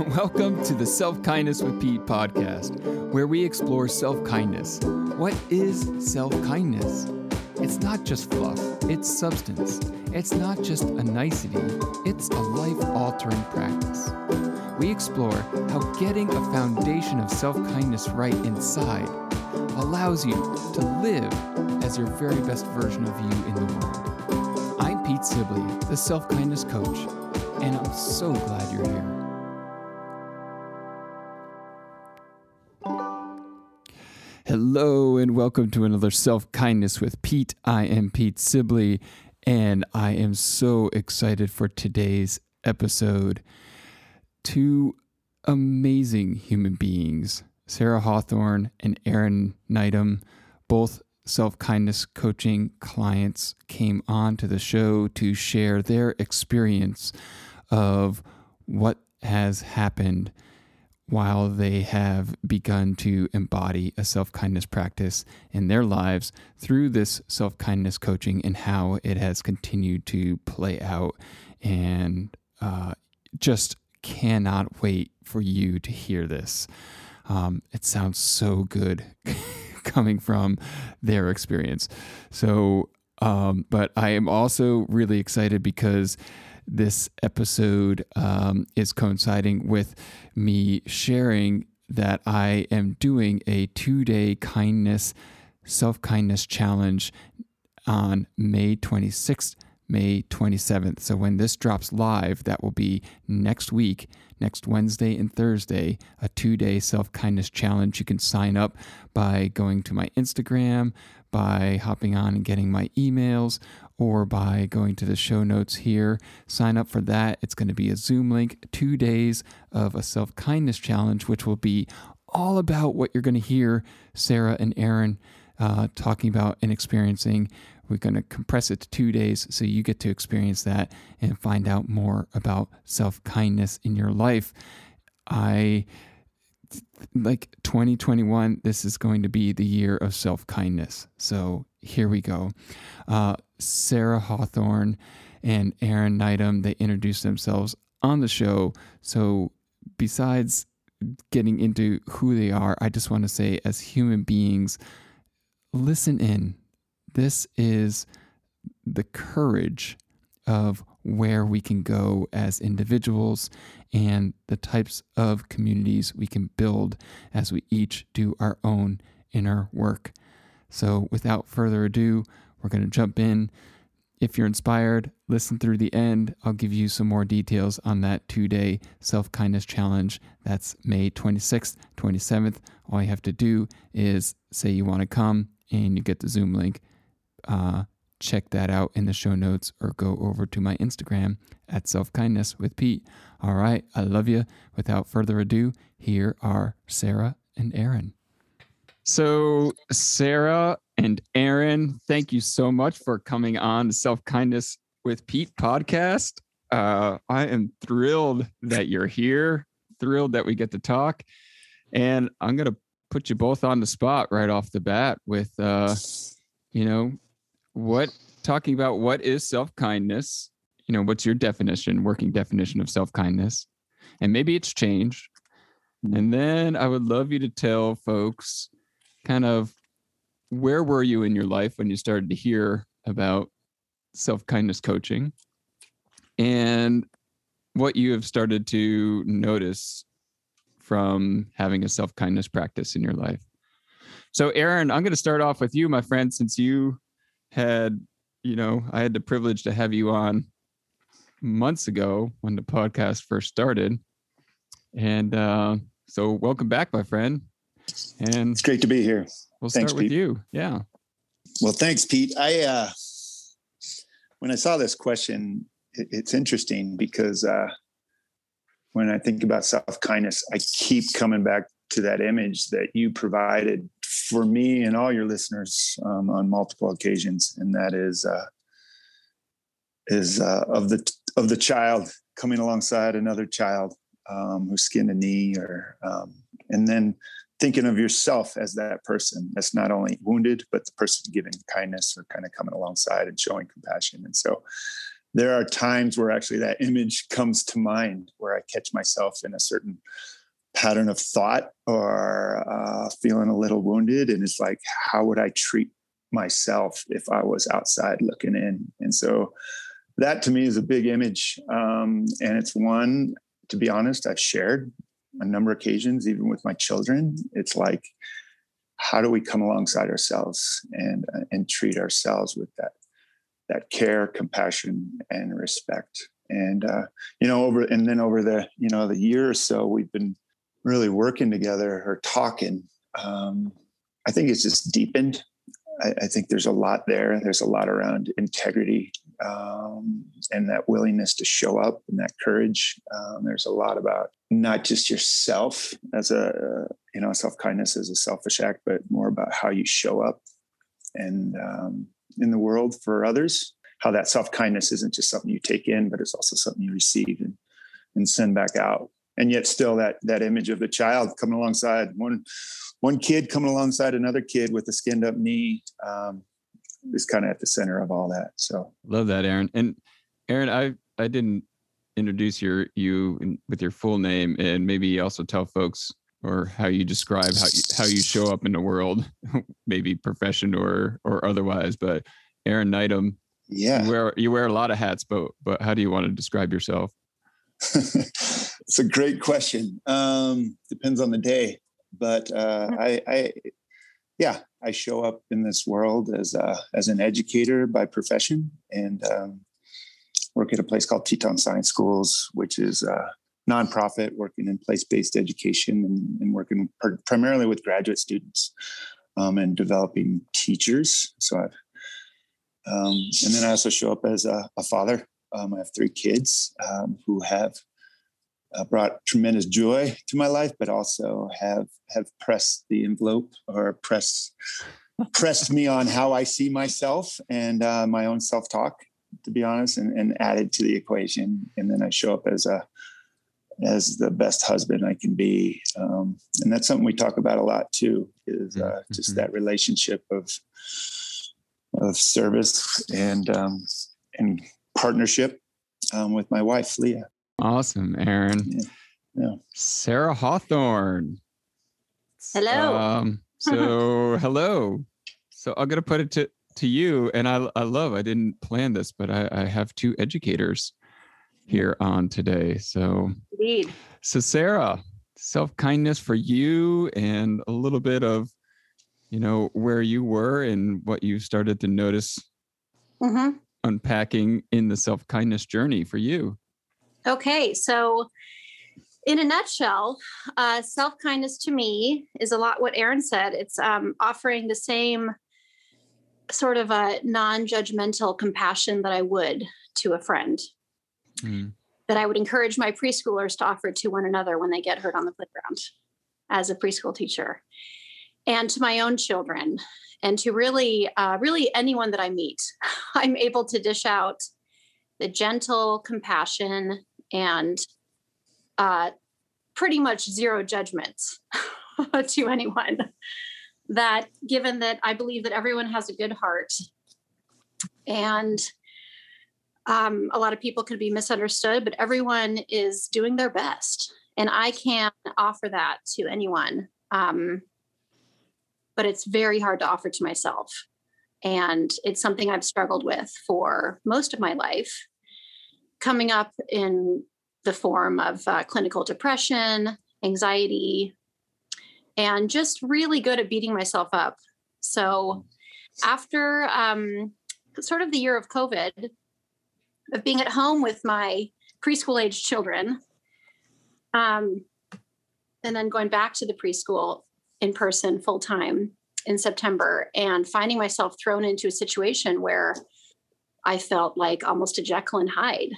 Welcome to the Self Kindness with Pete podcast, where we explore self kindness. What is self kindness? It's not just fluff, it's substance. It's not just a nicety, it's a life altering practice. We explore how getting a foundation of self kindness right inside allows you to live as your very best version of you in the world. I'm Pete Sibley, the self kindness coach, and I'm so glad you're here. Hello, and welcome to another Self Kindness with Pete. I am Pete Sibley, and I am so excited for today's episode. Two amazing human beings, Sarah Hawthorne and Aaron Neidham, both self kindness coaching clients, came on to the show to share their experience of what has happened while they have begun to embody a self kindness practice in their lives through this self kindness coaching and how it has continued to play out. And uh, just cannot wait for you to hear this. Um, it sounds so good coming from their experience. So, um, but I am also really excited because this episode um, is coinciding with me sharing that I am doing a two day kindness, self kindness challenge on May 26th, May 27th. So when this drops live, that will be next week, next Wednesday and Thursday, a two day self kindness challenge. You can sign up by going to my Instagram, by hopping on and getting my emails, or by going to the show notes here. Sign up for that. It's going to be a Zoom link, two days of a self kindness challenge, which will be all about what you're going to hear Sarah and Aaron uh, talking about and experiencing. We're going to compress it to two days so you get to experience that and find out more about self kindness in your life. I like 2021, this is going to be the year of self kindness. So here we go. Uh, Sarah Hawthorne and Aaron Neidham, they introduced themselves on the show. So besides getting into who they are, I just want to say, as human beings, listen in. This is the courage of where we can go as individuals and the types of communities we can build as we each do our own inner work. So, without further ado, we're going to jump in. If you're inspired, listen through the end. I'll give you some more details on that two day self kindness challenge. That's May 26th, 27th. All you have to do is say you want to come and you get the Zoom link. Uh, check that out in the show notes or go over to my Instagram at self kindness with Pete. All right, I love you. Without further ado, here are Sarah and Aaron. So, Sarah and Aaron, thank you so much for coming on the Self Kindness with Pete podcast. Uh, I am thrilled that you're here, thrilled that we get to talk. And I'm going to put you both on the spot right off the bat with, uh, you know, what talking about what is self kindness? You know, what's your definition, working definition of self kindness? And maybe it's changed. Hmm. And then I would love you to tell folks kind of where were you in your life when you started to hear about self kindness coaching and what you have started to notice from having a self kindness practice in your life. So, Aaron, I'm going to start off with you, my friend, since you had, you know, I had the privilege to have you on months ago when the podcast first started. And uh, so, welcome back, my friend. And it's great to be here. We'll thanks, start with Pete. you. Yeah. Well, thanks, Pete. I uh, when I saw this question, it, it's interesting because uh, when I think about self kindness, I keep coming back to that image that you provided for me and all your listeners um, on multiple occasions, and that is uh, is uh, of the of the child coming alongside another child um, who skinned a knee, or um, and then thinking of yourself as that person that's not only wounded but the person giving kindness or kind of coming alongside and showing compassion. And so there are times where actually that image comes to mind where I catch myself in a certain pattern of thought or uh, feeling a little wounded. And it's like, how would I treat myself if I was outside looking in? And so that to me is a big image. Um, and it's one, to be honest, I've shared a number of occasions, even with my children. It's like, how do we come alongside ourselves and uh, and treat ourselves with that that care, compassion, and respect? And uh, you know, over and then over the you know the year or so, we've been really working together or talking. Um, I think it's just deepened. I, I, think there's a lot there. There's a lot around integrity um, and that willingness to show up and that courage. Um, there's a lot about not just yourself as a you know self kindness as a selfish act, but more about how you show up and um, in the world for others. How that self kindness isn't just something you take in, but it's also something you receive and and send back out. And yet, still that that image of the child coming alongside one one kid coming alongside another kid with a skinned up knee um, is kind of at the center of all that. So love that, Aaron. And Aaron, I I didn't introduce your you in, with your full name, and maybe also tell folks or how you describe how you, how you show up in the world, maybe profession or or otherwise. But Aaron Neidham, yeah, you wear you wear a lot of hats, but but how do you want to describe yourself? it's a great question. Um, depends on the day, but uh, I, I, yeah, I show up in this world as a, as an educator by profession, and um, work at a place called Teton Science Schools, which is a nonprofit working in place-based education and, and working pr- primarily with graduate students um, and developing teachers. So I've, um, and then I also show up as a, a father. Um, I have three kids um, who have uh, brought tremendous joy to my life, but also have have pressed the envelope or press pressed me on how I see myself and uh, my own self talk to be honest, and, and added to the equation. And then I show up as a as the best husband I can be. Um, and that's something we talk about a lot too, is uh, mm-hmm. just that relationship of of service and um, and partnership um, with my wife, Leah. Awesome, Aaron. Yeah. yeah. Sarah Hawthorne. Hello. Um, so hello. So I'm gonna put it to to you, and I, I love, I didn't plan this, but I, I have two educators here on today. So, indeed. So, Sarah, self kindness for you and a little bit of, you know, where you were and what you started to notice mm-hmm. Unpacking in the self kindness journey for you. Okay. So, in a nutshell, uh, self kindness to me is a lot what Aaron said. It's um, offering the same sort of a non-judgmental compassion that I would to a friend. Mm. That I would encourage my preschoolers to offer to one another when they get hurt on the playground as a preschool teacher. And to my own children, and to really, uh, really anyone that I meet, I'm able to dish out the gentle compassion and uh, pretty much zero judgment to anyone that given that I believe that everyone has a good heart and um, a lot of people could be misunderstood, but everyone is doing their best. And I can offer that to anyone. Um, but it's very hard to offer to myself. And it's something I've struggled with for most of my life, coming up in the form of uh, clinical depression, anxiety, and just really good at beating myself up. So after um, sort of the year of COVID, of being at home with my preschool age children, um, and then going back to the preschool in person full time in September, and finding myself thrown into a situation where I felt like almost a Jekyll and Hyde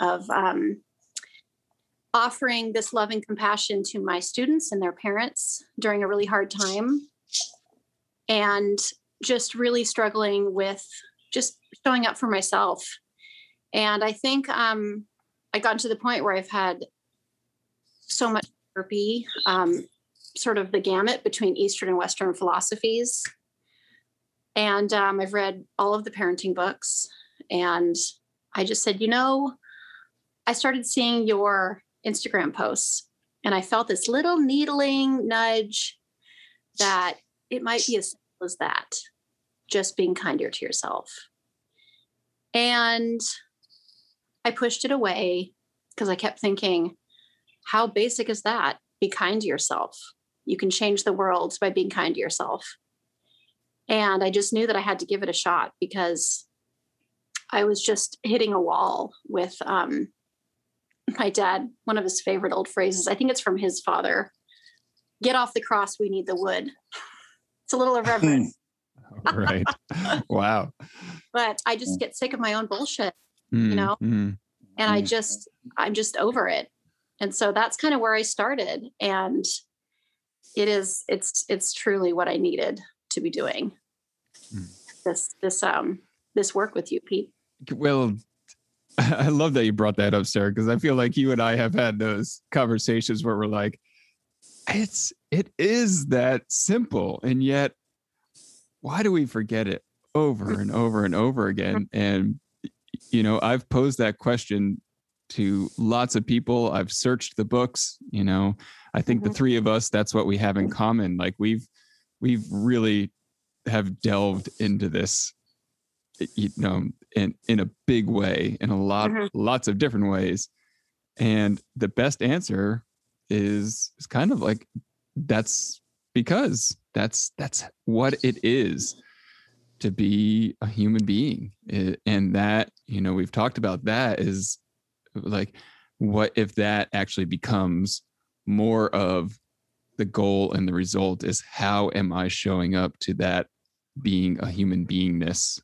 of um, offering this love and compassion to my students and their parents during a really hard time and just really struggling with just showing up for myself. And i think um, i got to the point where i've had so much therapy um, sort of the gamut between eastern and western philosophies and um, i've read all of the parenting books and I just said, you know, I started seeing your Instagram posts and I felt this little needling nudge that it might be as simple as that, just being kinder to yourself. And I pushed it away because I kept thinking, how basic is that? Be kind to yourself. You can change the world by being kind to yourself. And I just knew that I had to give it a shot because I was just hitting a wall with um, my dad. One of his favorite old phrases, I think it's from his father get off the cross, we need the wood. It's a little irreverent. right. wow. But I just get sick of my own bullshit, mm, you know? Mm, and I just, I'm just over it. And so that's kind of where I started. And it is, it's, it's truly what I needed to be doing. Mm. This, this, um, this work with you, Pete. Well, I love that you brought that up, Sarah, because I feel like you and I have had those conversations where we're like, it's it is that simple, and yet why do we forget it over and over and over again? And you know, I've posed that question to lots of people. I've searched the books, you know. I think mm-hmm. the three of us, that's what we have in common. Like we've we've really have delved into this you know in in a big way in a lot mm-hmm. lots of different ways and the best answer is is kind of like that's because that's that's what it is to be a human being and that you know we've talked about that is like what if that actually becomes more of the goal and the result is how am i showing up to that being a human beingness?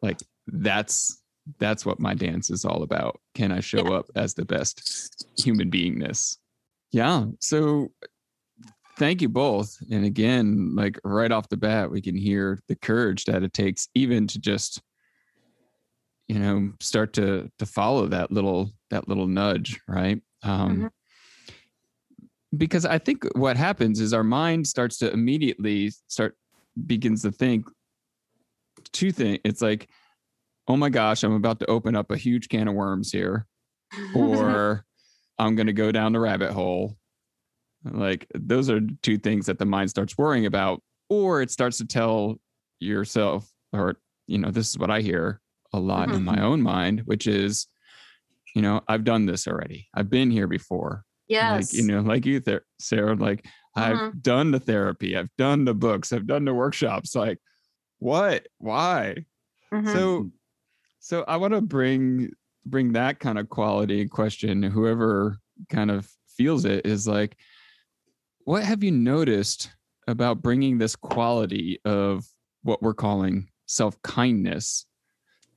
Like that's that's what my dance is all about. Can i show yeah. up as the best human beingness? Yeah so thank you both. And again like right off the bat we can hear the courage that it takes even to just you know start to to follow that little that little nudge right um mm-hmm. because i think what happens is our mind starts to immediately start begins to think two things it's like oh my gosh i'm about to open up a huge can of worms here or I'm going to go down the rabbit hole. Like those are two things that the mind starts worrying about, or it starts to tell yourself, or, you know, this is what I hear a lot mm-hmm. in my own mind, which is, you know, I've done this already. I've been here before. Yes. Like, you know, like you, there, Sarah, like mm-hmm. I've done the therapy, I've done the books, I've done the workshops. Like, what? Why? Mm-hmm. So, so I want to bring bring that kind of quality question whoever kind of feels it is like what have you noticed about bringing this quality of what we're calling self-kindness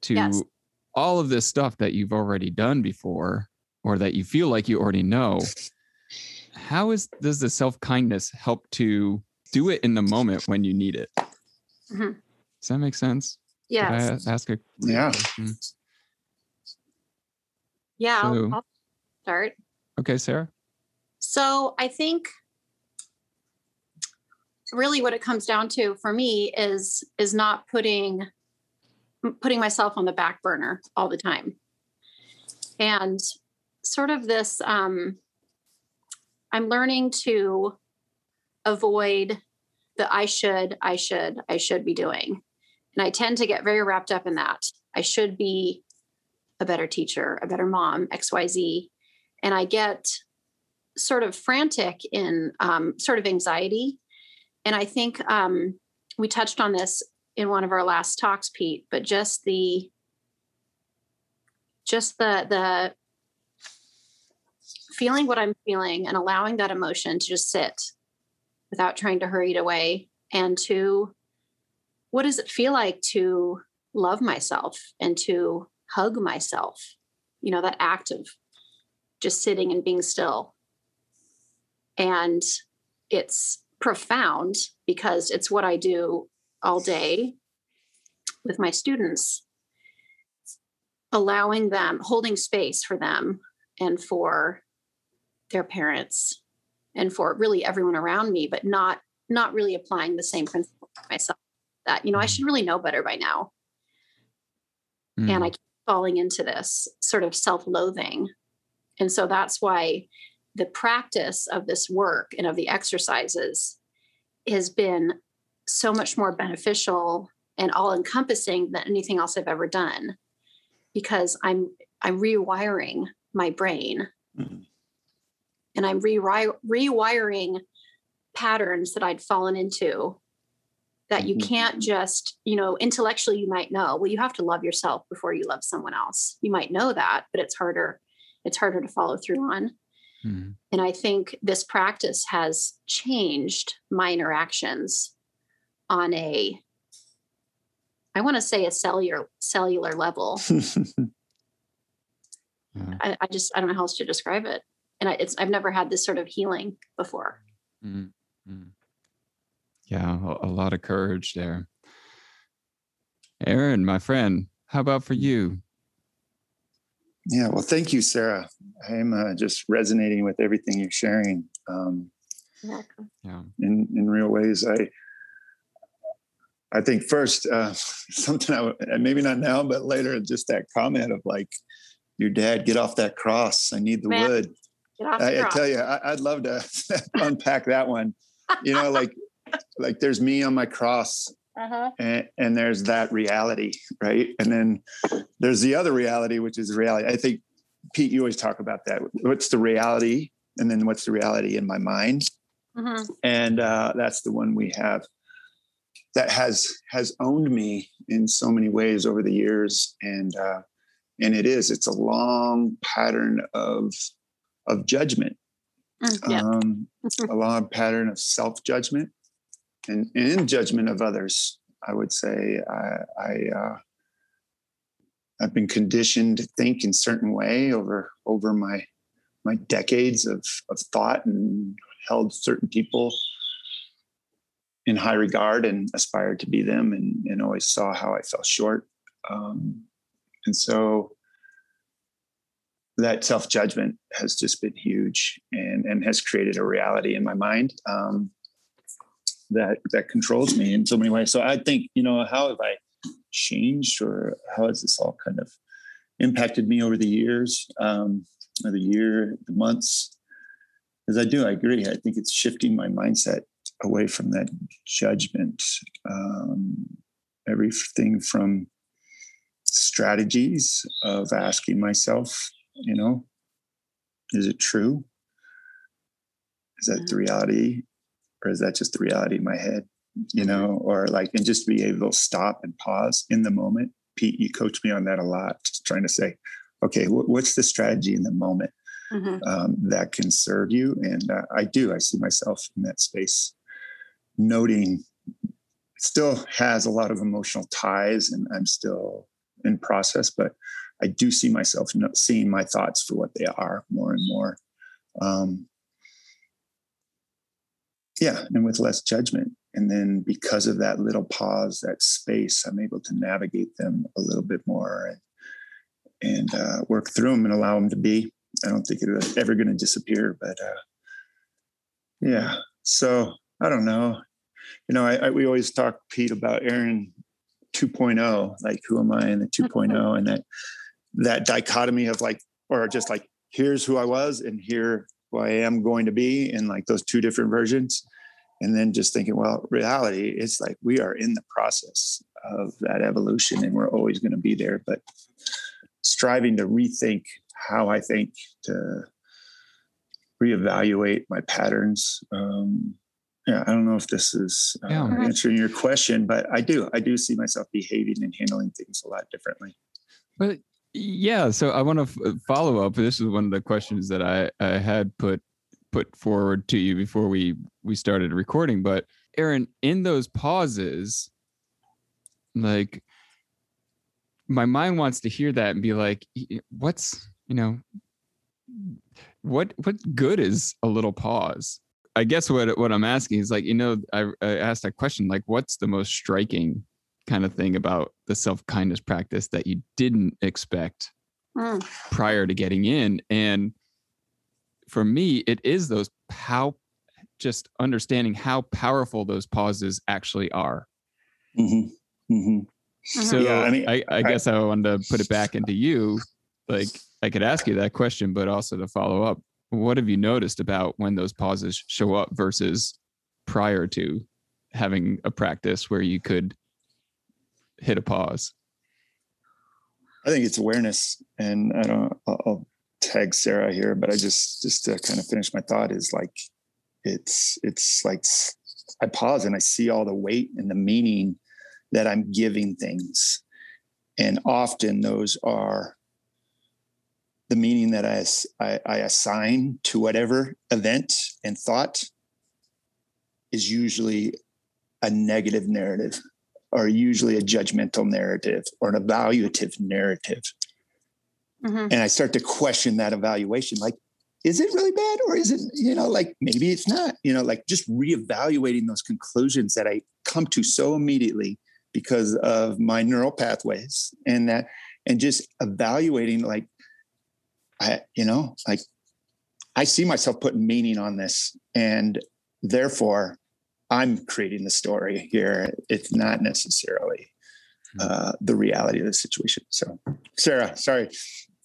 to yes. all of this stuff that you've already done before or that you feel like you already know how is does the self-kindness help to do it in the moment when you need it mm-hmm. does that make sense yeah ask a yeah question? Yeah, so, I'll, I'll start. Okay, Sarah. So I think really what it comes down to for me is is not putting putting myself on the back burner all the time and sort of this um i'm learning to avoid the i should i should i should be doing and i tend to get very wrapped up in that i should be a better teacher, a better mom, XYZ. And I get sort of frantic in um, sort of anxiety. And I think um, we touched on this in one of our last talks, Pete, but just the just the the feeling what I'm feeling and allowing that emotion to just sit without trying to hurry it away and to what does it feel like to love myself and to hug myself, you know, that act of just sitting and being still. And it's profound because it's what I do all day with my students, allowing them, holding space for them and for their parents and for really everyone around me, but not not really applying the same principle myself that you know i mm. should really know better by now mm. and i keep falling into this sort of self-loathing and so that's why the practice of this work and of the exercises has been so much more beneficial and all encompassing than anything else I've ever done because I'm I'm rewiring my brain mm-hmm. and I'm re- rewiring patterns that I'd fallen into that you mm-hmm. can't just, you know, intellectually you might know, well, you have to love yourself before you love someone else. You might know that, but it's harder, it's harder to follow through on. Mm-hmm. And I think this practice has changed my interactions on a I want to say a cellular cellular level. I, I, just I don't know how else to describe it, and I, it's I've never had this sort of healing before. Mm-hmm. Yeah, a, a lot of courage there. Aaron, my friend, how about for you? Yeah, well, thank you, Sarah. I'm uh, just resonating with everything you're sharing. Um, yeah. In in real ways, I I think first uh, something I maybe not now, but later, just that comment of like, "Your dad, get off that cross. I need the Man, wood." I, I, tell you, I, would love to unpack that one. You know, like like there's me on my cross, uh-huh. and, and there's that reality, right? And then there's the other reality, which is reality. I think Pete, you always talk about that. What's the reality, and then what's the reality in my mind? Mm-hmm. And uh, that's the one we have that has has owned me in so many ways over the years. And uh, and it is it's a long pattern of of judgment. Mm, yeah. um, a long pattern of self judgment and, and, in judgment of others i would say. I, I uh, i've been conditioned to think in certain way over over my my decades of of thought and held certain people in high regard and aspired to be them and, and always saw how I fell short. Um, and so that self judgment has just been huge and, and has created a reality in my mind um, that that controls me in so many ways. So I think, you know, how have I changed or how has this all kind of impacted me over the years, um, or the year, the months? Because I do, I agree. I think it's shifting my mindset away from that judgment. Um, everything from strategies of asking myself, you know, is it true? Is that the mm-hmm. reality? Or is that just the reality in my head? You mm-hmm. know, or like, and just be able to stop and pause in the moment. Pete, you coach me on that a lot, trying to say, okay, what's the strategy in the moment mm-hmm. um, that can serve you? And uh, I do, I see myself in that space noting still has a lot of emotional ties and I'm still in process, but I do see myself seeing my thoughts for what they are more and more. Um, yeah, and with less judgment. And then because of that little pause, that space, I'm able to navigate them a little bit more and, and uh, work through them and allow them to be. I don't think it's ever going to disappear, but uh, yeah. So I don't know. You know, I, I, we always talk, Pete, about Aaron 2.0, like who am I in the 2.0, and that that dichotomy of like, or just like, here's who I was, and here who I am going to be, in like those two different versions. And then just thinking, well, reality, it's like we are in the process of that evolution, and we're always going to be there. But striving to rethink how I think, to reevaluate my patterns, um, yeah, I don't know if this is uh, yeah. answering your question, but I do. I do see myself behaving and handling things a lot differently. But yeah, so I want to f- uh, follow up. This is one of the questions that I, I had put put forward to you before we we started recording. But Aaron, in those pauses, like my mind wants to hear that and be like, what's you know, what what good is a little pause? I guess what what I'm asking is like, you know, I, I asked that question, like, what's the most striking kind of thing about the self kindness practice that you didn't expect mm. prior to getting in? And for me, it is those how just understanding how powerful those pauses actually are. Mm-hmm. Mm-hmm. So yeah, I mean, I, I guess I, I wanted to put it back into you. Like I could ask you that question, but also to follow up, what have you noticed about when those pauses show up versus prior to having a practice where you could hit a pause? I think it's awareness, and I don't. I'll, I'll tag Sarah here, but I just just to kind of finish my thought is like, it's it's like I pause and I see all the weight and the meaning that I'm giving things. And often those are the meaning that I, I, I assign to whatever event and thought is usually a negative narrative or usually a judgmental narrative or an evaluative narrative. Mm-hmm. And I start to question that evaluation like, is it really bad or is it, you know, like maybe it's not, you know, like just reevaluating those conclusions that I come to so immediately because of my neural pathways and that and just evaluating like i you know like i see myself putting meaning on this and therefore i'm creating the story here. It's not necessarily hmm. uh, the reality of the situation. So sarah sorry.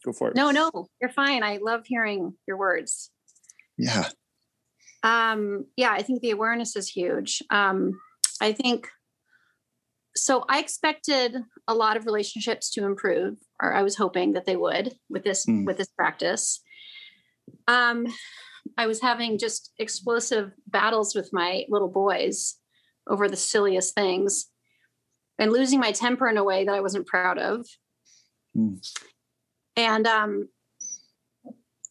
Go for it. No no you're fine. I love hearing your words. Yeah. Um yeah i think the awareness is huge. Um i think so I expected a lot of relationships to improve, or I was hoping that they would with this mm. with this practice. Um, I was having just explosive battles with my little boys over the silliest things and losing my temper in a way that I wasn't proud of. Mm. And um,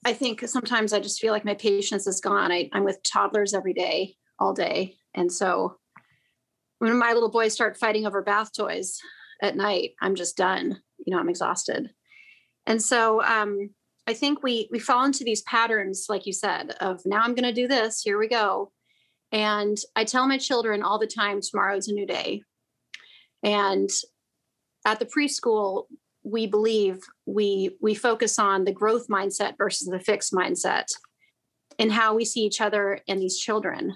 I think sometimes I just feel like my patience is gone. I, I'm with toddlers every day, all day. And so when my little boys start fighting over bath toys at night, I'm just done. You know, I'm exhausted. And so um, I think we we fall into these patterns, like you said, of now I'm going to do this. Here we go. And I tell my children all the time, tomorrow's a new day. And at the preschool, we believe we we focus on the growth mindset versus the fixed mindset and how we see each other and these children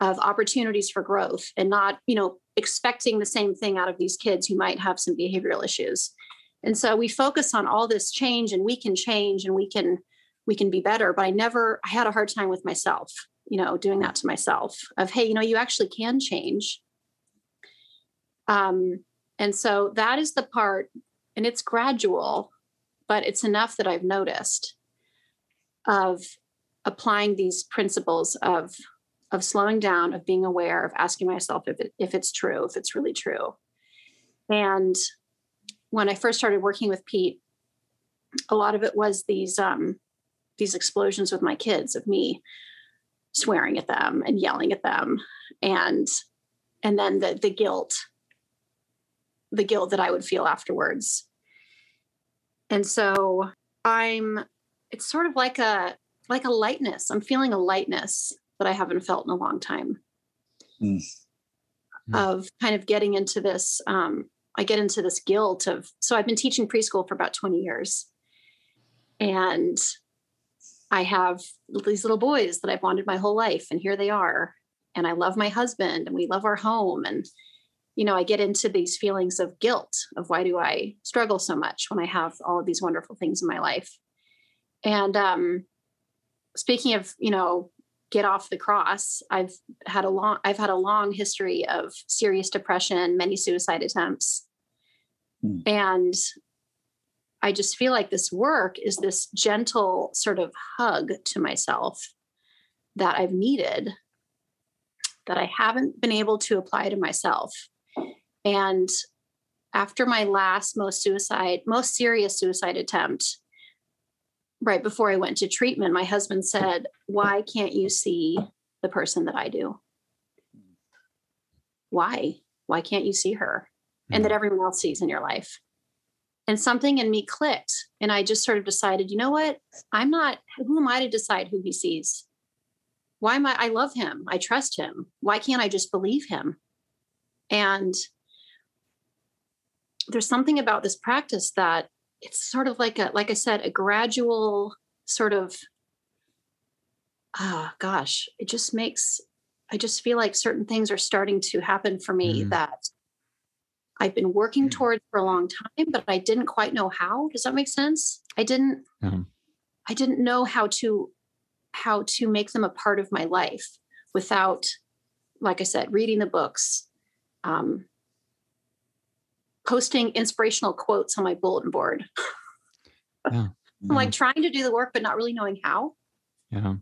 of opportunities for growth and not you know expecting the same thing out of these kids who might have some behavioral issues. And so we focus on all this change and we can change and we can we can be better but i never i had a hard time with myself you know doing that to myself of hey you know you actually can change. Um and so that is the part and it's gradual but it's enough that i've noticed of applying these principles of of slowing down, of being aware, of asking myself if it, if it's true, if it's really true. And when I first started working with Pete, a lot of it was these um, these explosions with my kids of me swearing at them and yelling at them, and and then the the guilt, the guilt that I would feel afterwards. And so I'm it's sort of like a like a lightness. I'm feeling a lightness that I haven't felt in a long time. Mm. Of kind of getting into this, um, I get into this guilt of, so I've been teaching preschool for about 20 years. And I have these little boys that I've wanted my whole life, and here they are. And I love my husband, and we love our home. And, you know, I get into these feelings of guilt of why do I struggle so much when I have all of these wonderful things in my life. And um, speaking of, you know, get off the cross i've had a long i've had a long history of serious depression many suicide attempts mm. and i just feel like this work is this gentle sort of hug to myself that i've needed that i haven't been able to apply to myself and after my last most suicide most serious suicide attempt right before I went to treatment, my husband said, Why can't you see the person that I do? Why? Why can't you see her? And that hmm. everyone else sees in your life. And something in me clicked. And I just sort of decided, you know what? I'm not, who am I to decide who he sees? Why am I? I love him. I trust him. Why can't I just believe him? And there's something about this practice that it's sort of like a like i said a gradual sort of ah oh, gosh it just makes i just feel like certain things are starting to happen for me mm. that I've been working Mm. towards for a long time, but I didn't quite know how. Does that make sense? I didn't Yeah. I didn't know how to how to make them a part of my life without, like I said, reading the books, um, posting inspirational quotes on my bulletin board. Yeah. I'm like trying to do the work, but not really knowing how. Yeah.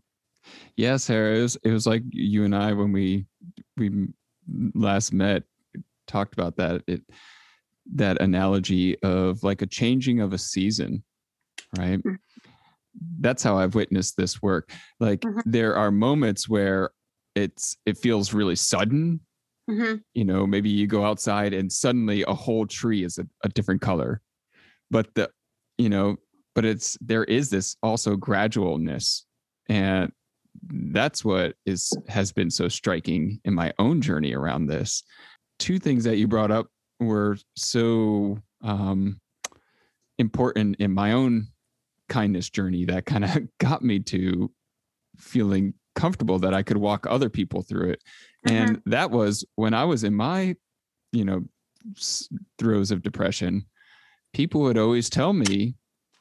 Yeah, Sarah, it was, it was like you and I when we we last met talked about that it that analogy of like a changing of a season, right? Mhm. That's how I've witnessed this work. Like Mhm. there are moments where it's it feels really sudden. Mhm. You know, maybe you go outside and suddenly a whole tree is a, a different color. But the you know, but it's there is this also gradualness and that's what is has been so striking in my own journey around this two things that you brought up were so um, important in my own kindness journey that kind of got me to feeling comfortable that i could walk other people through it Uh-huh. and that was when i was in my you know throes of depression people would always tell me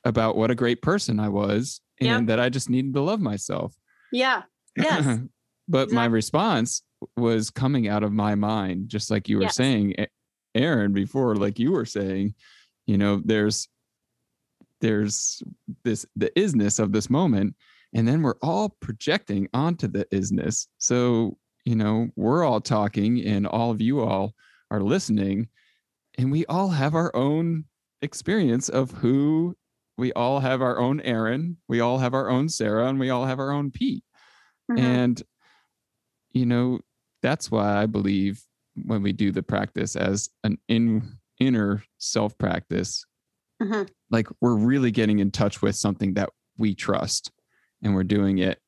about what a great person i was and Yeah. that i just needed to love myself Yeah. Yes. but my response was coming out of my mind, just like you were Yes. saying, Aaron, before, like you were saying, you know, there's there's this the isness of this moment, and then we're all projecting onto the isness. So, you know, we're all talking and all of you all are listening, and we all have our own experience of who we all have our own Aaron, we all have our own Sarah, and we all have our own Pete. Mhm. And, you know, that's why I believe when we do the practice as an in, inner self practice, Mhm. like we're really getting in touch with something that we trust and we're doing it.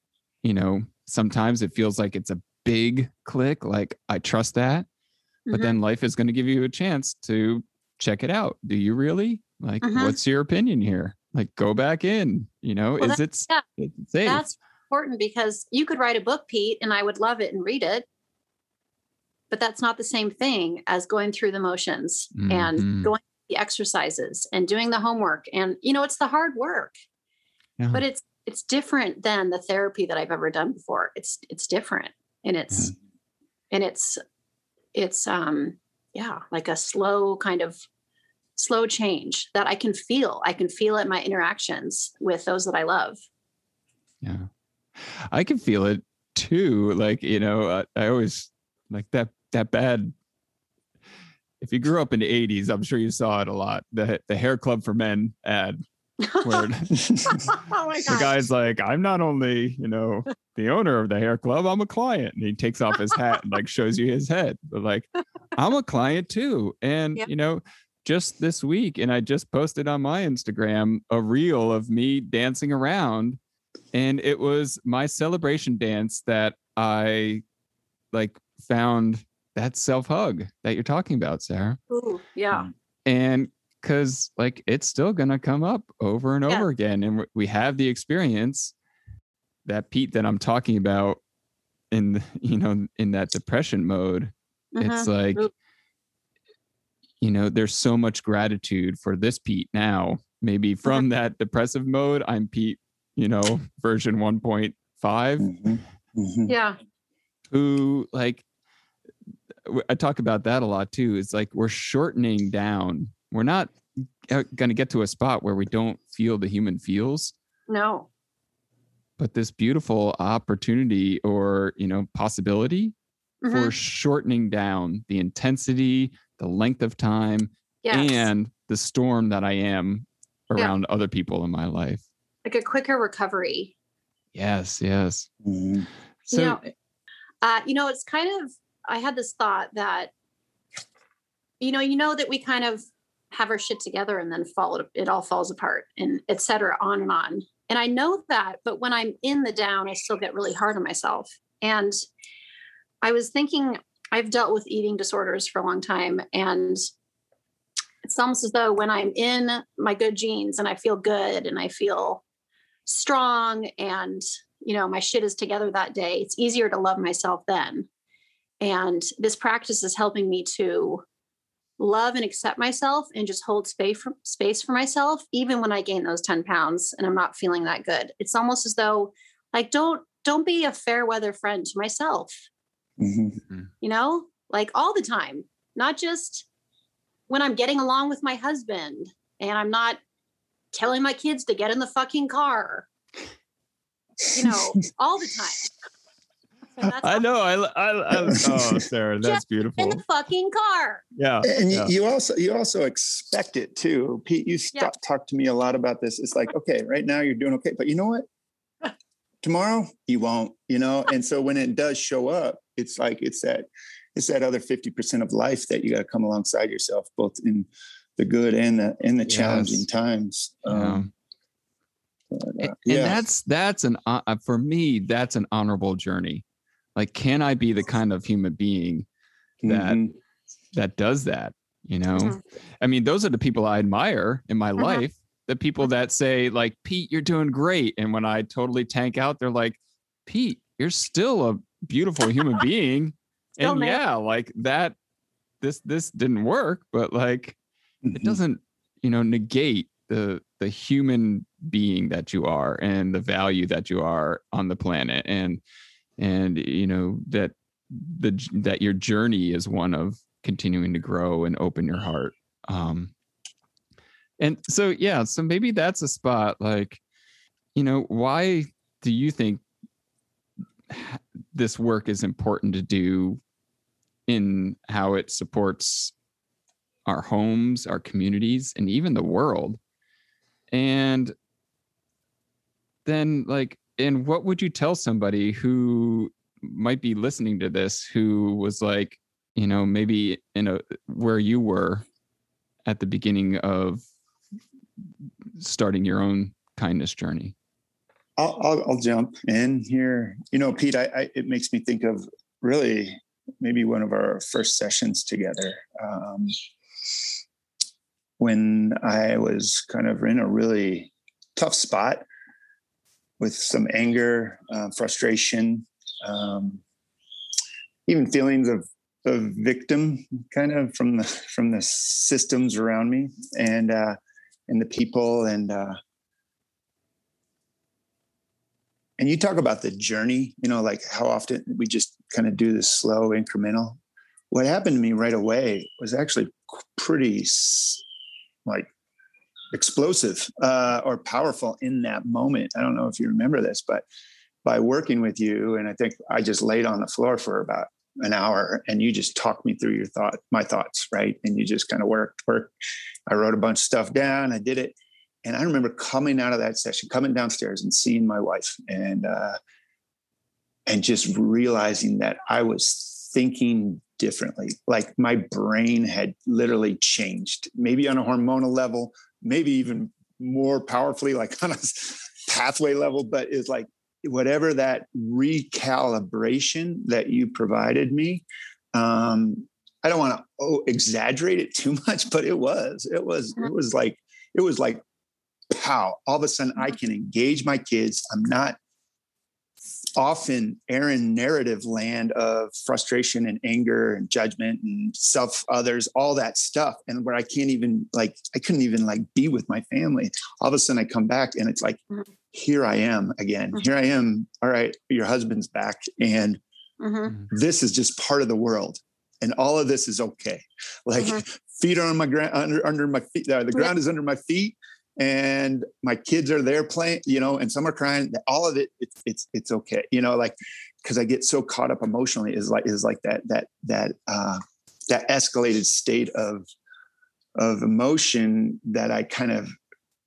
You know, sometimes it feels like it's a big click, like I trust that. But Mhm. then life is going to give you a chance to check it out. Do you really? Like, Mhm. what's your opinion here? Like, go back in. You know, Well, is it yeah, safe? That's important because you could write a book, Pete, and I would love it and read it. But that's not the same thing as going through the motions Mhm. and going through the exercises and doing the homework. And you know, it's the hard work, Yeah. but it's it's different than the therapy that I've ever done before. It's it's different. And it's and it's it's um yeah, like a slow kind of slow change that I can feel. I can feel it in my interactions with those that I love. Yeah. I can feel it too. Like, you know, uh, I always like that, that bad. If you grew up in the 80s, I'm sure you saw it a lot. The, the hair club for men ad where oh my the guy's like, I'm not only, you know, the owner of the hair club, I'm a client. And he takes off his hat and like shows you his head. But like, I'm a client too. And, Yep. you know, just this week, and I just posted on my Instagram a reel of me dancing around. And it was my celebration dance that I like found that self hug that you're talking about, Sarah Ooh, yeah. Mm. and because like it's still going to come up over and Yeah. over again and we- we have the experience that pete that i'm talking about in the- you know in that depression mode it's Mhm. like you know there's so much gratitude for this pete now maybe from that depressive mode i'm pete you know version 1.5 Mhm. Mhm. Yeah. who like i talk about that a lot too. It's like we're shortening down. We're not going to get to a spot where we don't feel the human feels, No. but this beautiful opportunity or, you know, possibility for Mhm. shortening down the intensity, the length of time, Yes. and the storm that I am Yeah. around other people in my life. like a quicker recovery. Yes, yes. Mhm. So, you know, uh, you know, it's kind of I had this thought that, you know, you know that we kind of have our shit together and then fall it all falls apart and et cetera, on and on. And I know that, but when I'm in the down, I still get really hard on myself. And I was thinking, I've dealt with eating disorders for a long time, and it's almost as though when I'm in my good genes and I feel good and I feel strong and you know my shit is together that day it's easier to love myself then and this practice is helping me to love and accept myself and just hold space for, space for myself even when i gain those 10 pounds and i'm not feeling that good. It's almost as though like don't don't be a fair weather friend to myself. Mm-hmm. you know? Like all the time. Not just when i'm getting along with my husband and i'm not telling my kids to get in the fucking car. You know all the time I know. I, I, I oh, Sarah, that's beautiful. In the fucking car. Yeah. And yeah. you also you also expect it too, Pete. You st- yeah. talked to me a lot about this. It's like, okay, right now you're doing okay, but you know what? Tomorrow you won't. You know. And so when it does show up, it's like it's that it's that other fifty percent of life that you got to come alongside yourself, both in the good and the in the yes. challenging times. Um, but, uh, and, yeah. and that's that's an uh, for me that's an honorable journey like can i be the kind of human being that mm-hmm. that does that you know mm-hmm. i mean those are the people i admire in my mm-hmm. life the people mm-hmm. that say like pete you're doing great and when i totally tank out they're like pete you're still a beautiful human being and yeah like that this this didn't work but like it doesn't you know negate the the human being that you are and the value that you are on the planet and and you know that the that your journey is one of continuing to grow and open your heart um and so yeah so maybe that's a spot like you know why do you think this work is important to do in how it supports our homes our communities and even the world? And then like and what would you tell somebody who might be listening to this who was like you know maybe in a where you were at the beginning of starting your own kindness journey? I'll, I'll, I'll jump in here. You know pete I, I, it makes me think of really maybe one of our first sessions together um, when i was kind of in a really tough spot with some anger, uh, frustration, um, even feelings of of victim, kind of from the from the systems around me and uh, and the people and uh, and you talk about the journey. You know, like how often we just kind of do this slow, incremental. What happened to me right away was actually pretty like explosive uh, or powerful in that moment. I don't know if you remember this, but by working with you, and I think I just laid on the floor for about an hour and you just talked me through your thought, my thoughts, right? And you just kind of worked, worked. I wrote a bunch of stuff down. I did it. And I remember coming out of that session, coming downstairs and seeing my wife and, uh, and just realizing that I was thinking differently. Like my brain had literally changed, maybe on a hormonal level, maybe even more powerfully, like on a pathway level, but is like whatever that recalibration that you provided me. Um, I don't want to oh, exaggerate it too much, but it was, it was, it was like, it was like, pow, all of a sudden I can engage my kids. I'm not often Aaron narrative land of frustration and anger and judgment and self others, all that stuff. And where I can't even like, I couldn't even like be with my family. All of a sudden I come back and it's like, mm-hmm. here I am again. Mm-hmm. Here I am. All right, your husband's back. And mm-hmm. this is just part of the world. And all of this is okay. Like mm-hmm. feet are on my ground under under my feet. Uh, the ground is under my feet and my kids are there playing, you know, and some are crying. All of it, it's it's it's okay, you know, like because I get so caught up emotionally is like is like that that that uh, that escalated state of of emotion that I kind of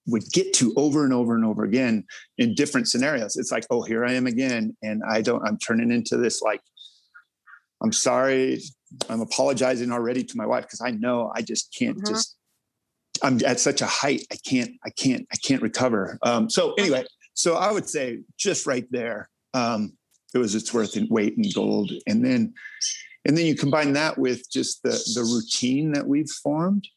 would get to over and over and over again in different scenarios. It's like, oh, here I am again, and I don't. I'm turning into this like, I'm sorry, I'm apologizing already to my wife because I know I just can't mm-hmm. just I'm at such a height, I can't, I can't, I can't recover. Um, so anyway, so I would say just right there, um, it was its worth in weight in gold. And then, and then you combine that with just the the routine that we've formed,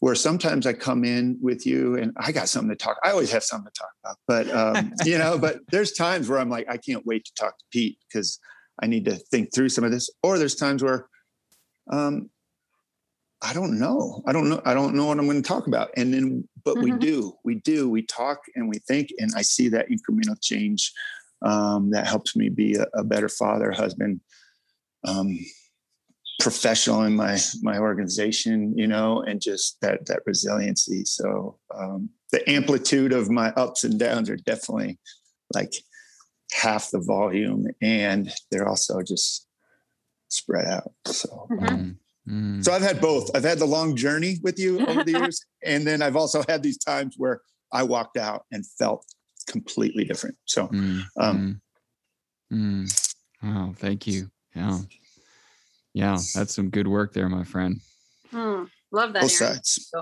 where sometimes I come in with you and I got something to talk. I always have something to talk about, but um, you know, but there's times where I'm like, I can't wait to talk to Pete because I need to think through some of this. Or there's times where um, I don't know. I don't know. I don't know what I'm going to talk about. And then, but mm-hmm. we do, we do, we talk and we think, and I see that incremental change um, that helps me be a, a better father, husband, um, professional in my my organization, you know, and just that that resiliency. So um, the amplitude of my ups and downs are definitely like half the volume, and they're also just spread out. So. Mm-hmm. Mm. So I've had both. I've had the long journey with you over the years, and then I've also had these times where I walked out and felt completely different. So, mm. Um, mm. mm. oh, thank you. Yeah, yeah, that's some good work there, my friend. Hmm. Love that. Both sides.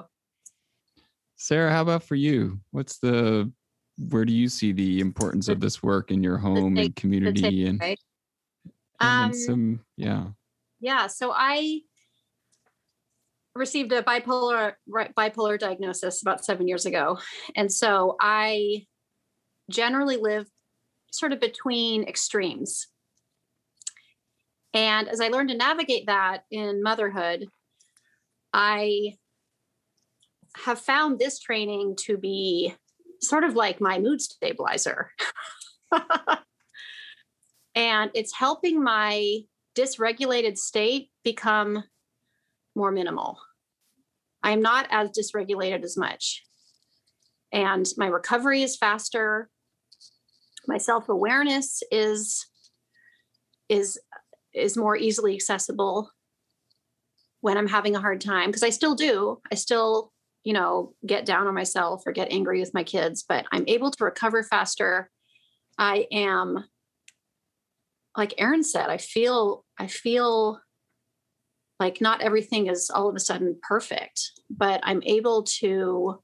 Sarah, how about for you? What's the where do you see the importance of this work in your home take, and community and, and um, some yeah yeah so i received a bipolar bipolar diagnosis about seven years ago, and so I generally live sort of between extremes. And as I learned to navigate that in motherhood, I have found this training to be sort of like my mood stabilizer. and it's helping my dysregulated state become more minimal. I am not as dysregulated as much. And my recovery is faster. My self-awareness is is is more easily accessible when I'm having a hard time because I still do. I still, you know, get down on myself or get angry with my kids, but I'm able to recover faster. I am like Aaron said, I feel I feel like not everything is all of a sudden perfect but i'm able to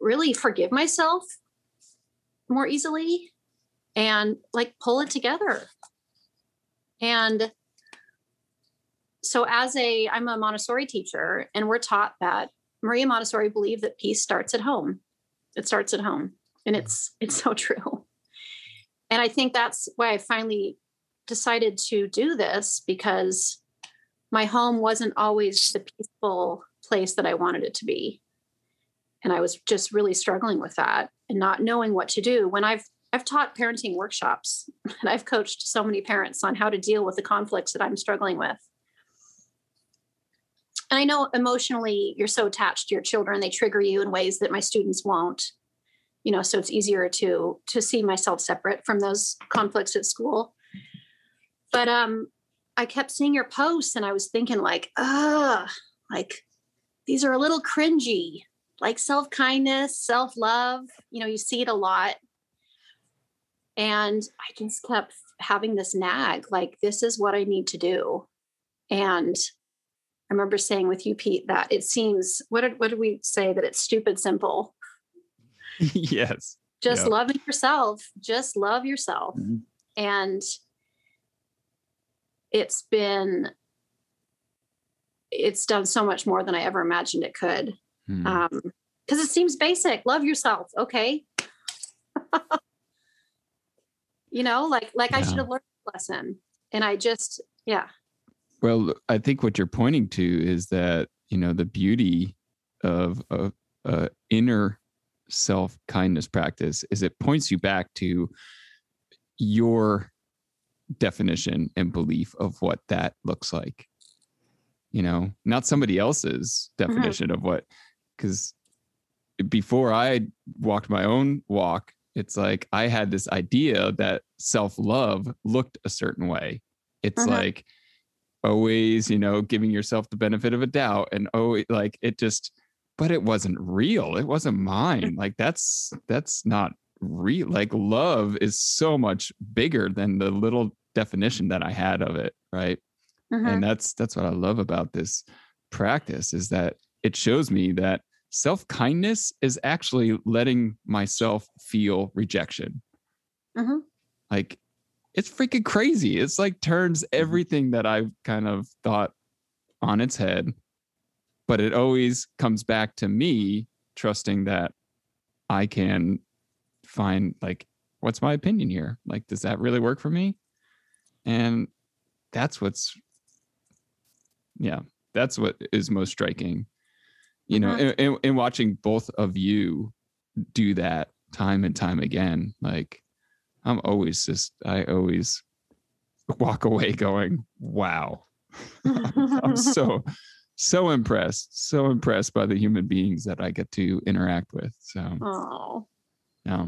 really forgive myself more easily and like pull it together. And so as a i'm a montessori teacher and we're taught that maria montessori believed that peace starts at home. It starts at home and it's it's so true. And i think that's why i finally decided to do this because my home wasn't always the peaceful place that I wanted it to be. And I was just really struggling with that and not knowing what to do. When I've I've taught parenting workshops and I've coached so many parents on how to deal with the conflicts that I'm struggling with. And I know emotionally you're so attached to your children, they trigger you in ways that my students won't. You know, so it's easier to to see myself separate from those conflicts at school. But um I kept seeing your posts and I was thinking like, ah, like these are a little cringy, like self-kindness, self-love. You know, you see it a lot. And I just kept having this nag, like, this is what I need to do. And I remember saying with you, Pete, that it seems what did what did we say that it's stupid simple? yes. Just yep. loving yourself. Just love yourself. Mm-hmm. And it's been it's done so much more than I ever imagined it could. Hmm. Um, because it seems basic. Love yourself, okay? you know, like like yeah. I should have learned a lesson, and I just yeah. Well, I think what you're pointing to is that you know the beauty of a, a inner self kindness practice is it points you back to your definition and belief of what that looks like you know not somebody else's mm-hmm. definition mm-hmm. of what because before i walked my own walk it's like i had this idea that self-love looked a certain way it's mm-hmm. like always you know giving yourself the benefit of a doubt and oh like it just but it wasn't real it wasn't mine like that's that's not real like love is so much bigger than the little definition that I had of it, right? Mm-hmm. And that's that's what I love about this practice is that it shows me that self-kindness is actually letting myself feel rejection. Mm-hmm. Like it's freaking crazy. It's like turns mm-hmm. everything that I've kind of thought on its head, but it always comes back to me trusting that I can find like what's my opinion here? Like does that really work for me? And that's what's yeah that's what is most striking you know Mhm. and, and watching both of you do that time and time again like i'm always just i always walk away going wow i'm so so impressed so impressed by the human beings that i get to interact with so oh, yeah.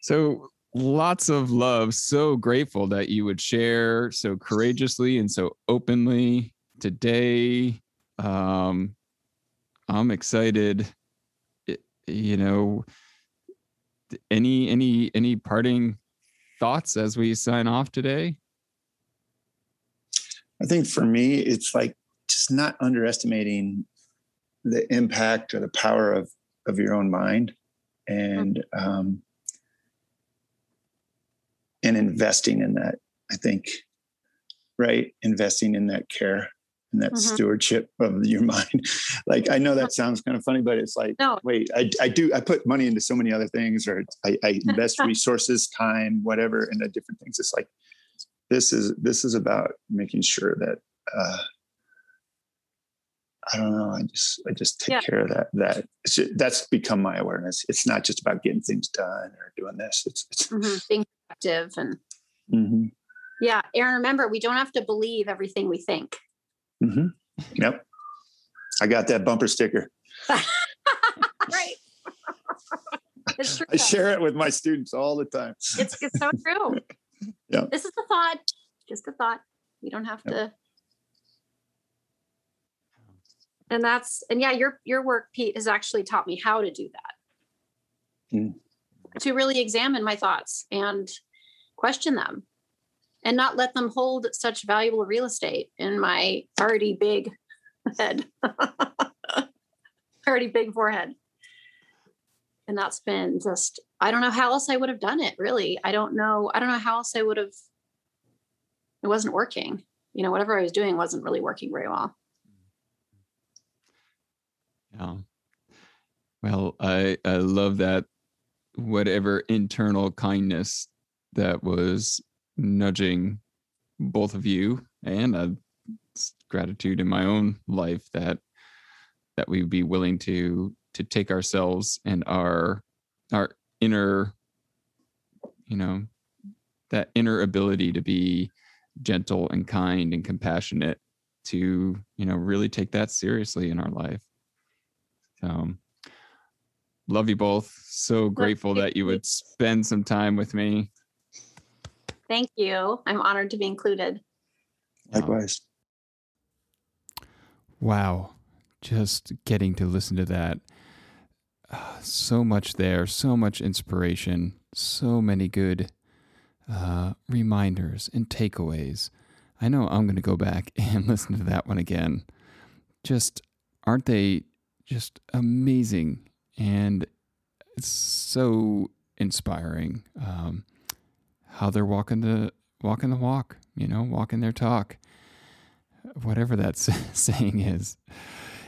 So lots of love. So grateful that you would share so courageously and so openly today. Um, I'm excited. I- You know, any any any parting thoughts as we sign off today? I think for me, it's like just not underestimating the impact or the power of of your own mind, and um, and investing in that. I think, right, investing in that care and that Mhm. stewardship of your mind. like I know that sounds kind of funny, but it's like, No. wait, I I do I put money into so many other things, or I, I invest resources, time, whatever, into different things. It's like this is this is about making sure that uh, I don't know. I just I just take Yeah. care of that. That it's ju- that's become my awareness. It's not just about getting things done or doing this. It's, it's mhm, productive and mhm, yeah, Aaron. Remember, we don't have to believe everything we think. mhm. yep. I got that bumper sticker. right. it's true. I share it with my students all the time. It's, it's so true. Yeah. This is the thought. Just a thought. You don't have Yep. to. And that's and yeah, your your work, Pete, has actually taught me how to do that. Mm. To really examine my thoughts and question them and not let them hold such valuable real estate in my already big head. already big forehead. And that's been just I don't know how else I would have done it, really. I don't know. I don't know how else I would have it wasn't working. You know, whatever I was doing wasn't really working very well. Yeah. Well, I I love that whatever internal kindness that was nudging both of you and uh, s- gratitude in my own life that that we would be willing to to take ourselves and our our inner you know that inner ability to be gentle and kind and compassionate to you know really take that seriously in our life. So love you both so grateful that you would spend some time with me Thank you. I'm honored to be included. Likewise. Wow. Just getting to listen to that. Uh, so much there, so much inspiration, so many good uh, reminders and takeaways. I know I'm going to go back and listen to that one again. Just aren't they just amazing? And it's so inspiring um, how they're walking the walking the walk, you know, walking their talk whatever that saying is.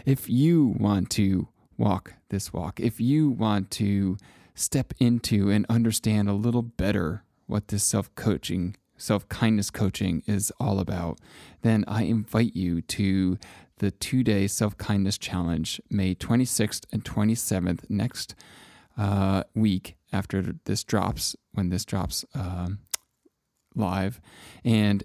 If you want to walk this walk, if you want to step into and understand a little better what this self coaching, self kindness coaching is all about, then I invite you to the two day self kindness challenge, May 26th and 27th, next uh, week after this drops, when this drops um, live. And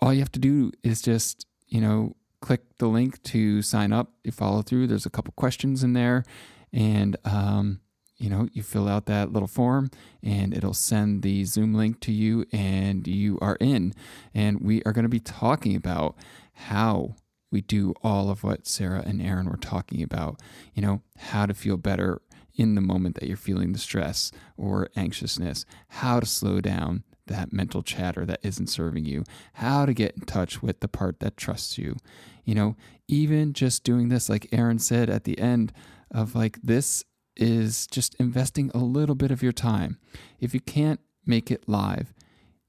all you have to do is just, you know, click the link to sign up. You follow through. There's a couple questions in there. And, um, you know, you fill out that little form and it'll send the Zoom link to you and you are in. And we are going to be talking about how we do all of what Sarah and Aaron were talking about. You know, how to feel better in the moment that you're feeling the stress or anxiousness, how to slow down that mental chatter that isn't serving you, how to get in touch with the part that trusts you. You know, even just doing this, like Aaron said at the end of like this is just investing a little bit of your time. If you can't make it live,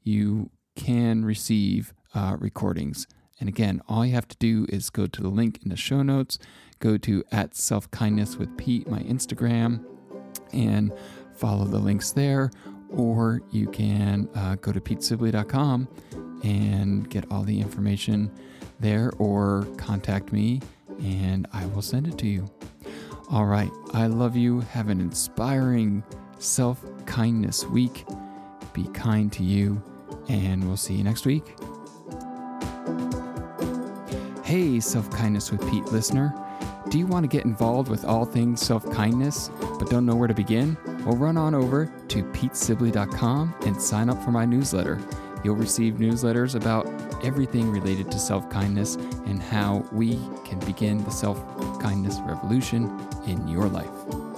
you can receive uh, recordings. And again, all you have to do is go to the link in the show notes, go to at self kindness with Pete, my Instagram, and follow the links there. Or you can uh, go to petesibley.com and get all the information there or contact me and I will send it to you. All right. I love you. Have an inspiring self kindness week. Be kind to you, and we'll see you next week. Hey, Self Kindness with Pete listener. Do you want to get involved with all things self kindness but don't know where to begin? Well, run on over to petesibley.com and sign up for my newsletter. You'll receive newsletters about everything related to self kindness and how we can begin the self kindness revolution in your life.